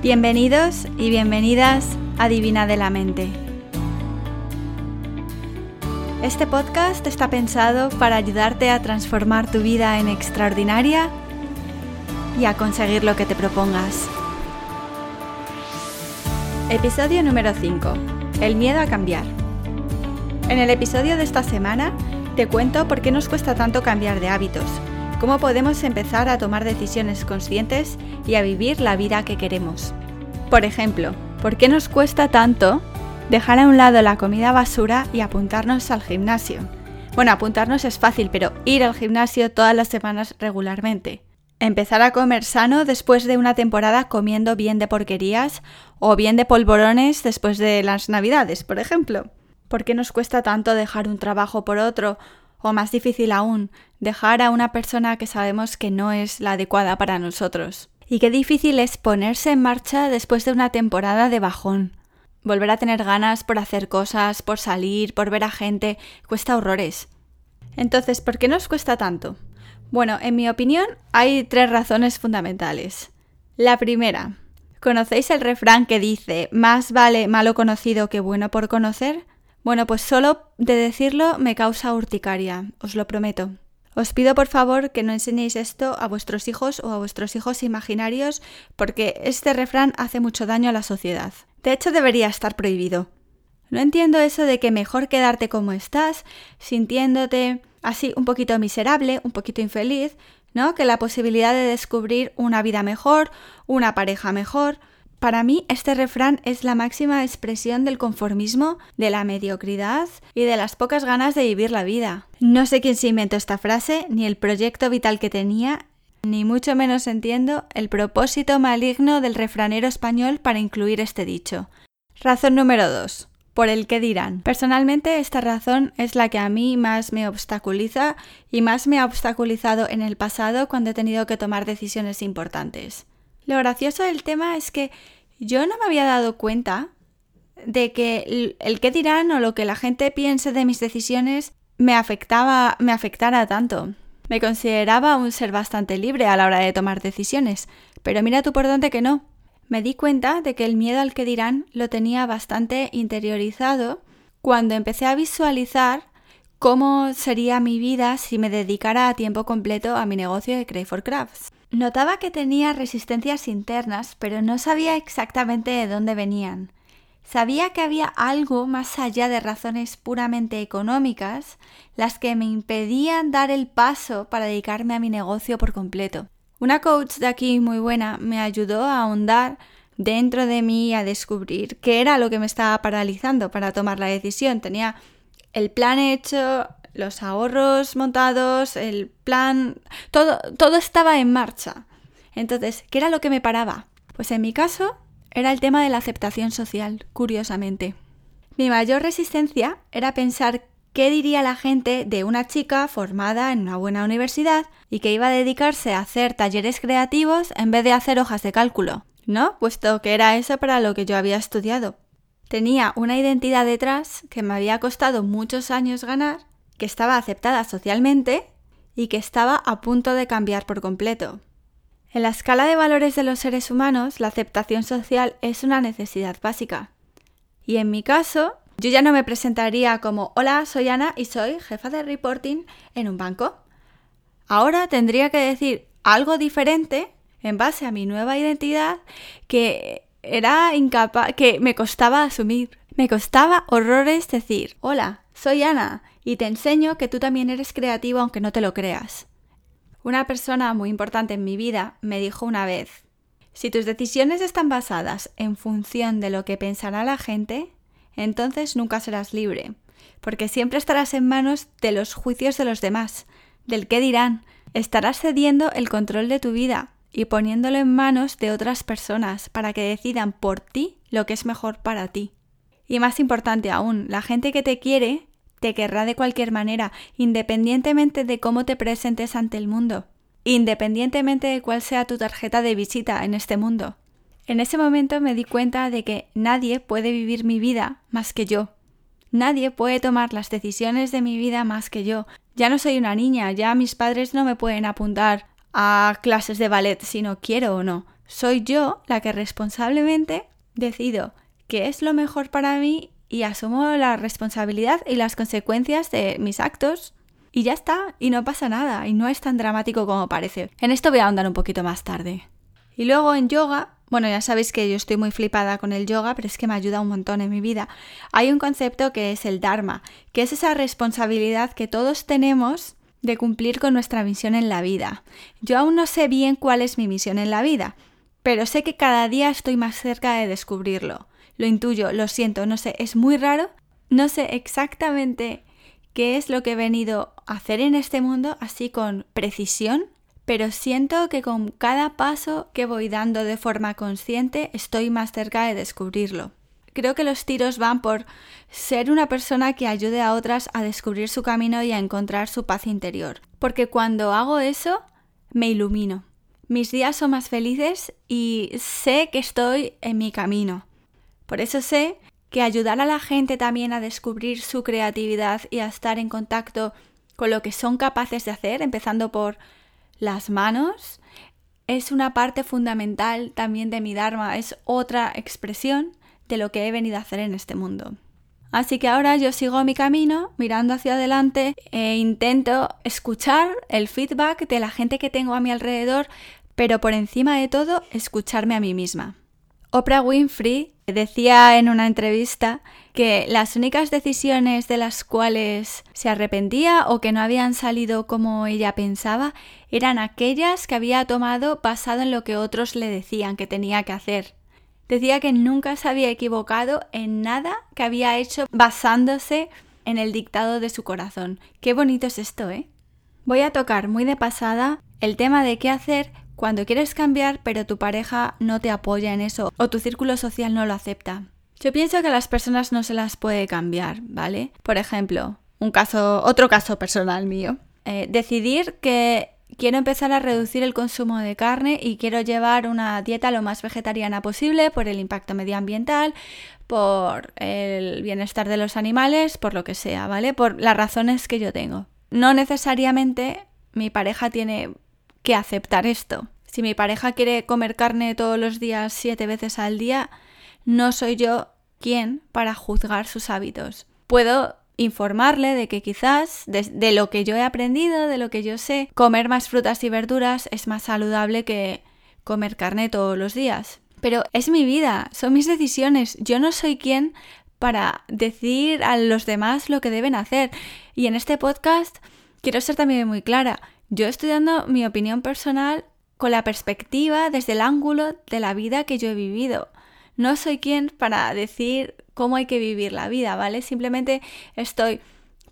Bienvenidos y bienvenidas a Divina de la Mente. Este podcast está pensado para ayudarte a transformar tu vida en extraordinaria y a conseguir lo que te propongas. Episodio número 5. El miedo a cambiar. En el episodio de esta semana te cuento por qué nos cuesta tanto cambiar de hábitos, cómo podemos empezar a tomar decisiones conscientes y a vivir la vida que queremos. Por ejemplo, ¿por qué nos cuesta tanto dejar a un lado la comida basura y apuntarnos al gimnasio? Bueno, apuntarnos es fácil, pero ir al gimnasio todas las semanas regularmente. Empezar a comer sano después de una temporada comiendo bien de porquerías o bien de polvorones después de las navidades, por ejemplo. ¿Por qué nos cuesta tanto dejar un trabajo por otro? O más difícil aún, dejar a una persona que sabemos que no es la adecuada para nosotros. Y qué difícil es ponerse en marcha después de una temporada de bajón. Volver a tener ganas por hacer cosas, por salir, por ver a gente, cuesta horrores. Entonces, ¿por qué nos cuesta tanto? Bueno, en mi opinión, hay tres razones fundamentales. La primera, ¿conocéis el refrán que dice más vale malo conocido que bueno por conocer? Bueno, pues solo de decirlo me causa urticaria, os lo prometo. Os pido por favor que no enseñéis esto a vuestros hijos o a vuestros hijos imaginarios porque este refrán hace mucho daño a la sociedad. De hecho, debería estar prohibido. No entiendo eso de que mejor quedarte como estás, sintiéndote así un poquito miserable, un poquito infeliz, ¿no? Que la posibilidad de descubrir una vida mejor, una pareja mejor, para mí este refrán es la máxima expresión del conformismo, de la mediocridad y de las pocas ganas de vivir la vida. No sé quién se inventó esta frase, ni el proyecto vital que tenía, ni mucho menos entiendo el propósito maligno del refranero español para incluir este dicho. Razón número 2. Por el que dirán. Personalmente esta razón es la que a mí más me obstaculiza y más me ha obstaculizado en el pasado cuando he tenido que tomar decisiones importantes. Lo gracioso del tema es que yo no me había dado cuenta de que el, qué dirán o lo que la gente piense de mis decisiones me afectaba, me afectara tanto. Me consideraba un ser bastante libre a la hora de tomar decisiones, pero mira tú por dónde que no. Me di cuenta de que el miedo al que dirán lo tenía bastante interiorizado cuando empecé a visualizar cómo sería mi vida si me dedicara a tiempo completo a mi negocio de Crayford Crafts. Notaba que tenía resistencias internas, pero no sabía exactamente de dónde venían. Sabía que había algo más allá de razones puramente económicas, las que me impedían dar el paso para dedicarme a mi negocio por completo. Una coach de aquí muy buena me ayudó a ahondar dentro de mí a descubrir qué era lo que me estaba paralizando para tomar la decisión. Tenía el plan hecho, los ahorros montados, el plan, todo, todo estaba en marcha. Entonces, ¿qué era lo que me paraba? Pues en mi caso era el tema de la aceptación social, curiosamente. Mi mayor resistencia era pensar qué diría la gente de una chica formada en una buena universidad y que iba a dedicarse a hacer talleres creativos en vez de hacer hojas de cálculo, ¿no? Puesto que era eso para lo que yo había estudiado. Tenía una identidad detrás que me había costado muchos años ganar que estaba aceptada socialmente y que estaba a punto de cambiar por completo. En la escala de valores de los seres humanos, la aceptación social es una necesidad básica. Y en mi caso, yo ya no me presentaría como Hola, soy Ana y soy jefa de reporting en un banco. Ahora tendría que decir algo diferente en base a mi nueva identidad que era incapaz, que me costaba asumir. Me costaba horrores decir, hola, soy Ana y te enseño que tú también eres creativo aunque no te lo creas. Una persona muy importante en mi vida me dijo una vez, si tus decisiones están basadas en función de lo que pensará la gente, entonces nunca serás libre, porque siempre estarás en manos de los juicios de los demás, del qué dirán, estarás cediendo el control de tu vida y poniéndolo en manos de otras personas para que decidan por ti lo que es mejor para ti. Y más importante aún, la gente que te quiere te querrá de cualquier manera, independientemente de cómo te presentes ante el mundo, independientemente de cuál sea tu tarjeta de visita en este mundo. En ese momento me di cuenta de que nadie puede vivir mi vida más que yo. Nadie puede tomar las decisiones de mi vida más que yo. Ya no soy una niña, ya mis padres no me pueden apuntar a clases de ballet si no quiero o no. soy yo la que responsablemente decido qué es lo mejor para mí y asumo la responsabilidad y las consecuencias de mis actos. Y ya está, y no pasa nada, y no es tan dramático como parece. En esto voy a ahondar un poquito más tarde. Y luego en yoga, bueno, ya sabéis que yo estoy muy flipada con el yoga, pero es que me ayuda un montón en mi vida. Hay un concepto que es el Dharma, que es esa responsabilidad que todos tenemos de cumplir con nuestra misión en la vida. Yo aún no sé bien cuál es mi misión en la vida, pero sé que cada día estoy más cerca de descubrirlo. Lo intuyo, lo siento, no sé, es muy raro, no sé exactamente qué es lo que he venido a hacer en este mundo así con precisión, pero siento que con cada paso que voy dando de forma consciente estoy más cerca de descubrirlo. Creo que los tiros van por ser una persona que ayude a otras a descubrir su camino y a encontrar su paz interior. Porque cuando hago eso, me ilumino. Mis días son más felices y sé que estoy en mi camino. Por eso sé que ayudar a la gente también a descubrir su creatividad y a estar en contacto con lo que son capaces de hacer, empezando por las manos, es una parte fundamental también de mi Dharma, es otra expresión de lo que he venido a hacer en este mundo. Así que ahora yo sigo mi camino mirando hacia adelante e intento escuchar el feedback de la gente que tengo a mi alrededor, pero por encima de todo escucharme a mí misma. Oprah Winfrey decía en una entrevista que las únicas decisiones de las cuales se arrepentía o que no habían salido como ella pensaba eran aquellas que había tomado basado en lo que otros le decían que tenía que hacer. Decía que nunca se había equivocado en nada que había hecho basándose en el dictado de su corazón. Qué bonito es esto, ¿eh? Voy a tocar muy de pasada el tema de qué hacer cuando quieres cambiar pero tu pareja no te apoya en eso o tu círculo social no lo acepta. Yo pienso que a las personas no se las puede cambiar, ¿vale? Por ejemplo, un caso, otro caso personal mío. Eh, decidir que quiero empezar a reducir el consumo de carne y quiero llevar una dieta lo más vegetariana posible por el impacto medioambiental, por el bienestar de los animales, por lo que sea, ¿vale? Por las razones que yo tengo. No necesariamente mi pareja tiene que aceptar esto. Si mi pareja quiere comer carne todos los días siete veces al día, no soy yo quien para juzgar sus hábitos. Puedo informarle de que quizás de, lo que yo he aprendido, de lo que yo sé, comer más frutas y verduras es más saludable que comer carne todos los días. Pero es mi vida, son mis decisiones, yo no soy quien para decir a los demás lo que deben hacer. Y en este podcast quiero ser también muy clara, yo estoy dando mi opinión personal con la perspectiva desde el ángulo de la vida que yo he vivido. No soy quien para decir cómo hay que vivir la vida, ¿vale? Simplemente estoy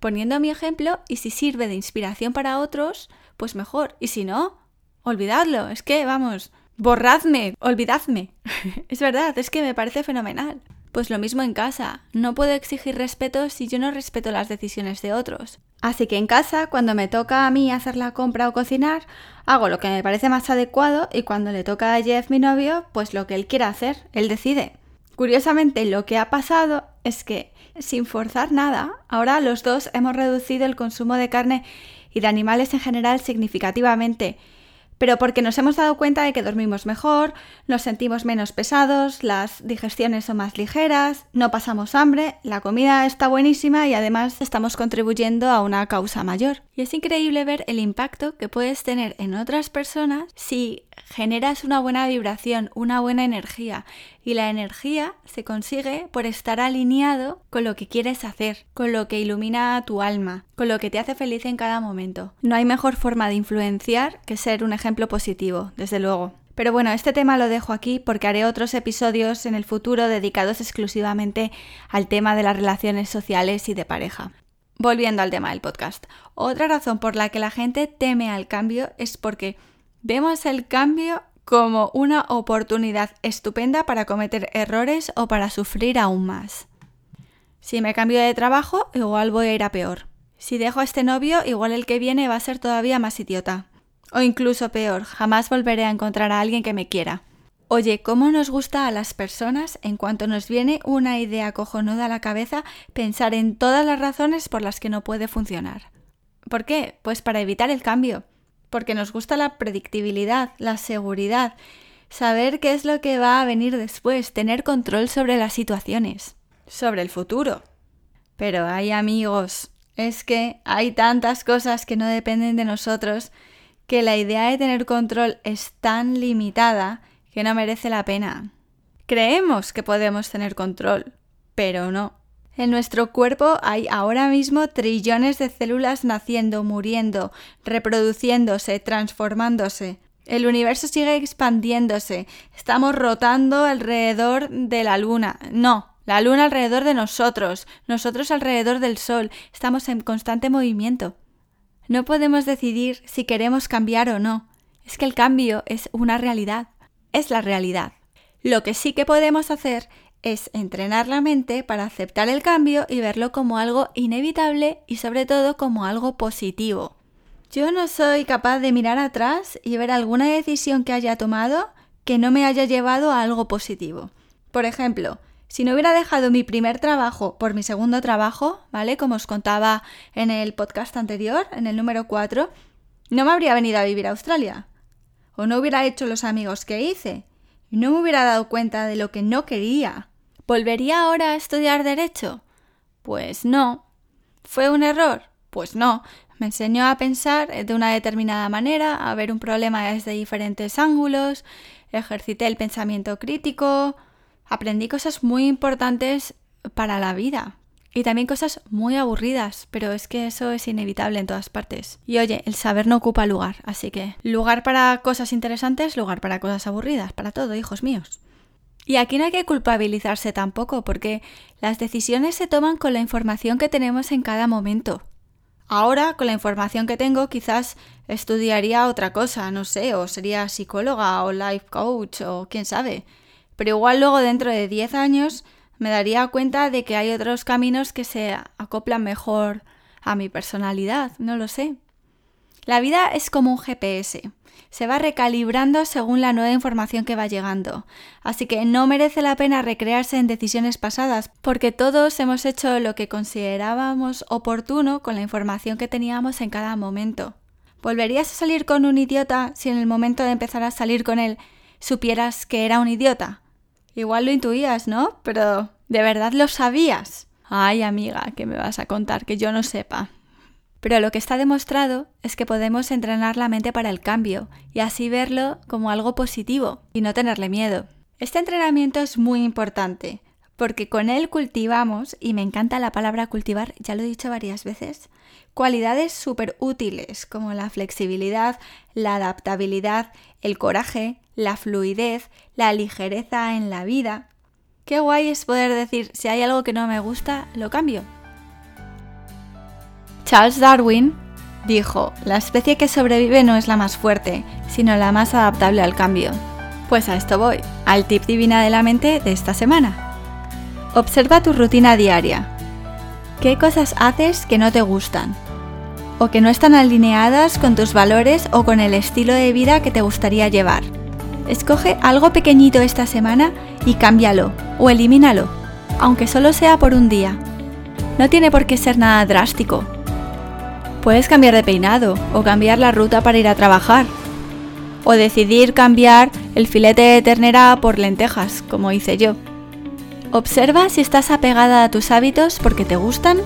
poniendo mi ejemplo y si sirve de inspiración para otros, pues mejor. Y si no, olvidadlo. Es que, vamos, borradme, olvidadme. es verdad, es que me parece fenomenal. Pues lo mismo en casa, no puedo exigir respeto si yo no respeto las decisiones de otros. Así que en casa, cuando me toca a mí hacer la compra o cocinar, hago lo que me parece más adecuado y cuando le toca a Jeff, mi novio, pues lo que él quiera hacer, él decide. Curiosamente, lo que ha pasado es que, sin forzar nada, ahora los dos hemos reducido el consumo de carne y de animales en general significativamente pero porque nos hemos dado cuenta de que dormimos mejor, nos sentimos menos pesados, las digestiones son más ligeras, no pasamos hambre, la comida está buenísima y además estamos contribuyendo a una causa mayor. Y es increíble ver el impacto que puedes tener en otras personas si generas una buena vibración, una buena energía. Y la energía se consigue por estar alineado con lo que quieres hacer, con lo que ilumina tu alma, con lo que te hace feliz en cada momento. No hay mejor forma de influenciar que ser un ejemplo positivo, desde luego. Pero bueno, este tema lo dejo aquí porque haré otros episodios en el futuro dedicados exclusivamente al tema de las relaciones sociales y de pareja. Volviendo al tema del podcast. Otra razón por la que la gente teme al cambio es porque Vemos el cambio como una oportunidad estupenda para cometer errores o para sufrir aún más. Si me cambio de trabajo, igual voy a ir a peor. Si dejo a este novio, igual el que viene va a ser todavía más idiota. O incluso peor, jamás volveré a encontrar a alguien que me quiera. Oye, ¿cómo nos gusta a las personas, en cuanto nos viene una idea cojonuda a la cabeza, pensar en todas las razones por las que no puede funcionar? ¿Por qué? Pues para evitar el cambio porque nos gusta la predictibilidad, la seguridad. saber qué es lo que va a venir después, tener control sobre las situaciones, sobre el futuro. Pero hay amigos, es que hay tantas cosas que no dependen de nosotros que la idea de tener control es tan limitada que no merece la pena. Creemos que podemos tener control, pero no. En nuestro cuerpo hay ahora mismo trillones de células naciendo, muriendo, reproduciéndose, transformándose. El universo sigue expandiéndose. Estamos rotando alrededor de la luna. No, la luna alrededor de nosotros, nosotros alrededor del sol. Estamos en constante movimiento. No podemos decidir si queremos cambiar o no. Es que el cambio es una realidad. Es la realidad. Lo que sí que podemos hacer es entrenar la mente para aceptar el cambio y verlo como algo inevitable y sobre todo como algo positivo. Yo no soy capaz de mirar atrás y ver alguna decisión que haya tomado que no me haya llevado a algo positivo. Por ejemplo, si no hubiera dejado mi primer trabajo por mi segundo trabajo, ¿vale? Como os contaba en el podcast anterior, en el número 4, no me habría venido a vivir a Australia. O no hubiera hecho los amigos que hice. Y no me hubiera dado cuenta de lo que no quería. ¿Volvería ahora a estudiar derecho? Pues no. ¿Fue un error? Pues no. Me enseñó a pensar de una determinada manera, a ver un problema desde diferentes ángulos, ejercité el pensamiento crítico, aprendí cosas muy importantes para la vida. Y también cosas muy aburridas, pero es que eso es inevitable en todas partes. Y oye, el saber no ocupa lugar, así que lugar para cosas interesantes, lugar para cosas aburridas, para todo, hijos míos. Y aquí no hay que culpabilizarse tampoco, porque las decisiones se toman con la información que tenemos en cada momento. Ahora, con la información que tengo, quizás estudiaría otra cosa, no sé, o sería psicóloga o life coach o quién sabe. Pero igual luego dentro de 10 años me daría cuenta de que hay otros caminos que se acoplan mejor a mi personalidad, no lo sé. La vida es como un GPS, se va recalibrando según la nueva información que va llegando, así que no merece la pena recrearse en decisiones pasadas, porque todos hemos hecho lo que considerábamos oportuno con la información que teníamos en cada momento. ¿Volverías a salir con un idiota si en el momento de empezar a salir con él supieras que era un idiota? Igual lo intuías, ¿no? Pero ¿de verdad lo sabías? Ay, amiga, ¿qué me vas a contar que yo no sepa? Pero lo que está demostrado es que podemos entrenar la mente para el cambio y así verlo como algo positivo y no tenerle miedo. Este entrenamiento es muy importante porque con él cultivamos, y me encanta la palabra cultivar, ya lo he dicho varias veces, cualidades súper útiles como la flexibilidad, la adaptabilidad, el coraje, la fluidez, la ligereza en la vida. Qué guay es poder decir, si hay algo que no me gusta, lo cambio. Charles Darwin dijo, la especie que sobrevive no es la más fuerte, sino la más adaptable al cambio. Pues a esto voy, al tip divina de la mente de esta semana. Observa tu rutina diaria. ¿Qué cosas haces que no te gustan? O que no están alineadas con tus valores o con el estilo de vida que te gustaría llevar. Escoge algo pequeñito esta semana y cámbialo o elimínalo, aunque solo sea por un día. No tiene por qué ser nada drástico. Puedes cambiar de peinado o cambiar la ruta para ir a trabajar. O decidir cambiar el filete de ternera por lentejas, como hice yo. Observa si estás apegada a tus hábitos porque te gustan,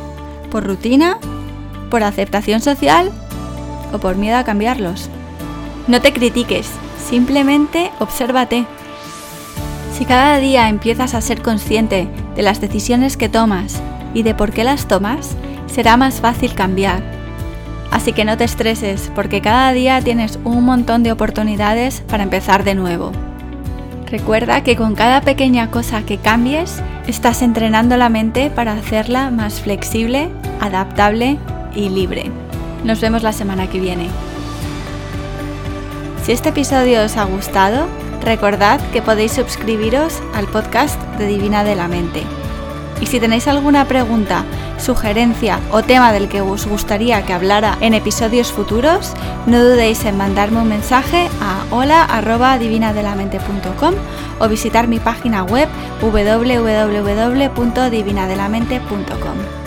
por rutina, por aceptación social o por miedo a cambiarlos. No te critiques, simplemente obsérvate. Si cada día empiezas a ser consciente de las decisiones que tomas y de por qué las tomas, será más fácil cambiar. Así que no te estreses porque cada día tienes un montón de oportunidades para empezar de nuevo. Recuerda que con cada pequeña cosa que cambies, estás entrenando la mente para hacerla más flexible, adaptable y libre. Nos vemos la semana que viene. Si este episodio os ha gustado, recordad que podéis suscribiros al podcast de Divina de la Mente. Y si tenéis alguna pregunta, sugerencia o tema del que os gustaría que hablara en episodios futuros, no dudéis en mandarme un mensaje a hola.divinadelamente.com o visitar mi página web www.divinadelamente.com.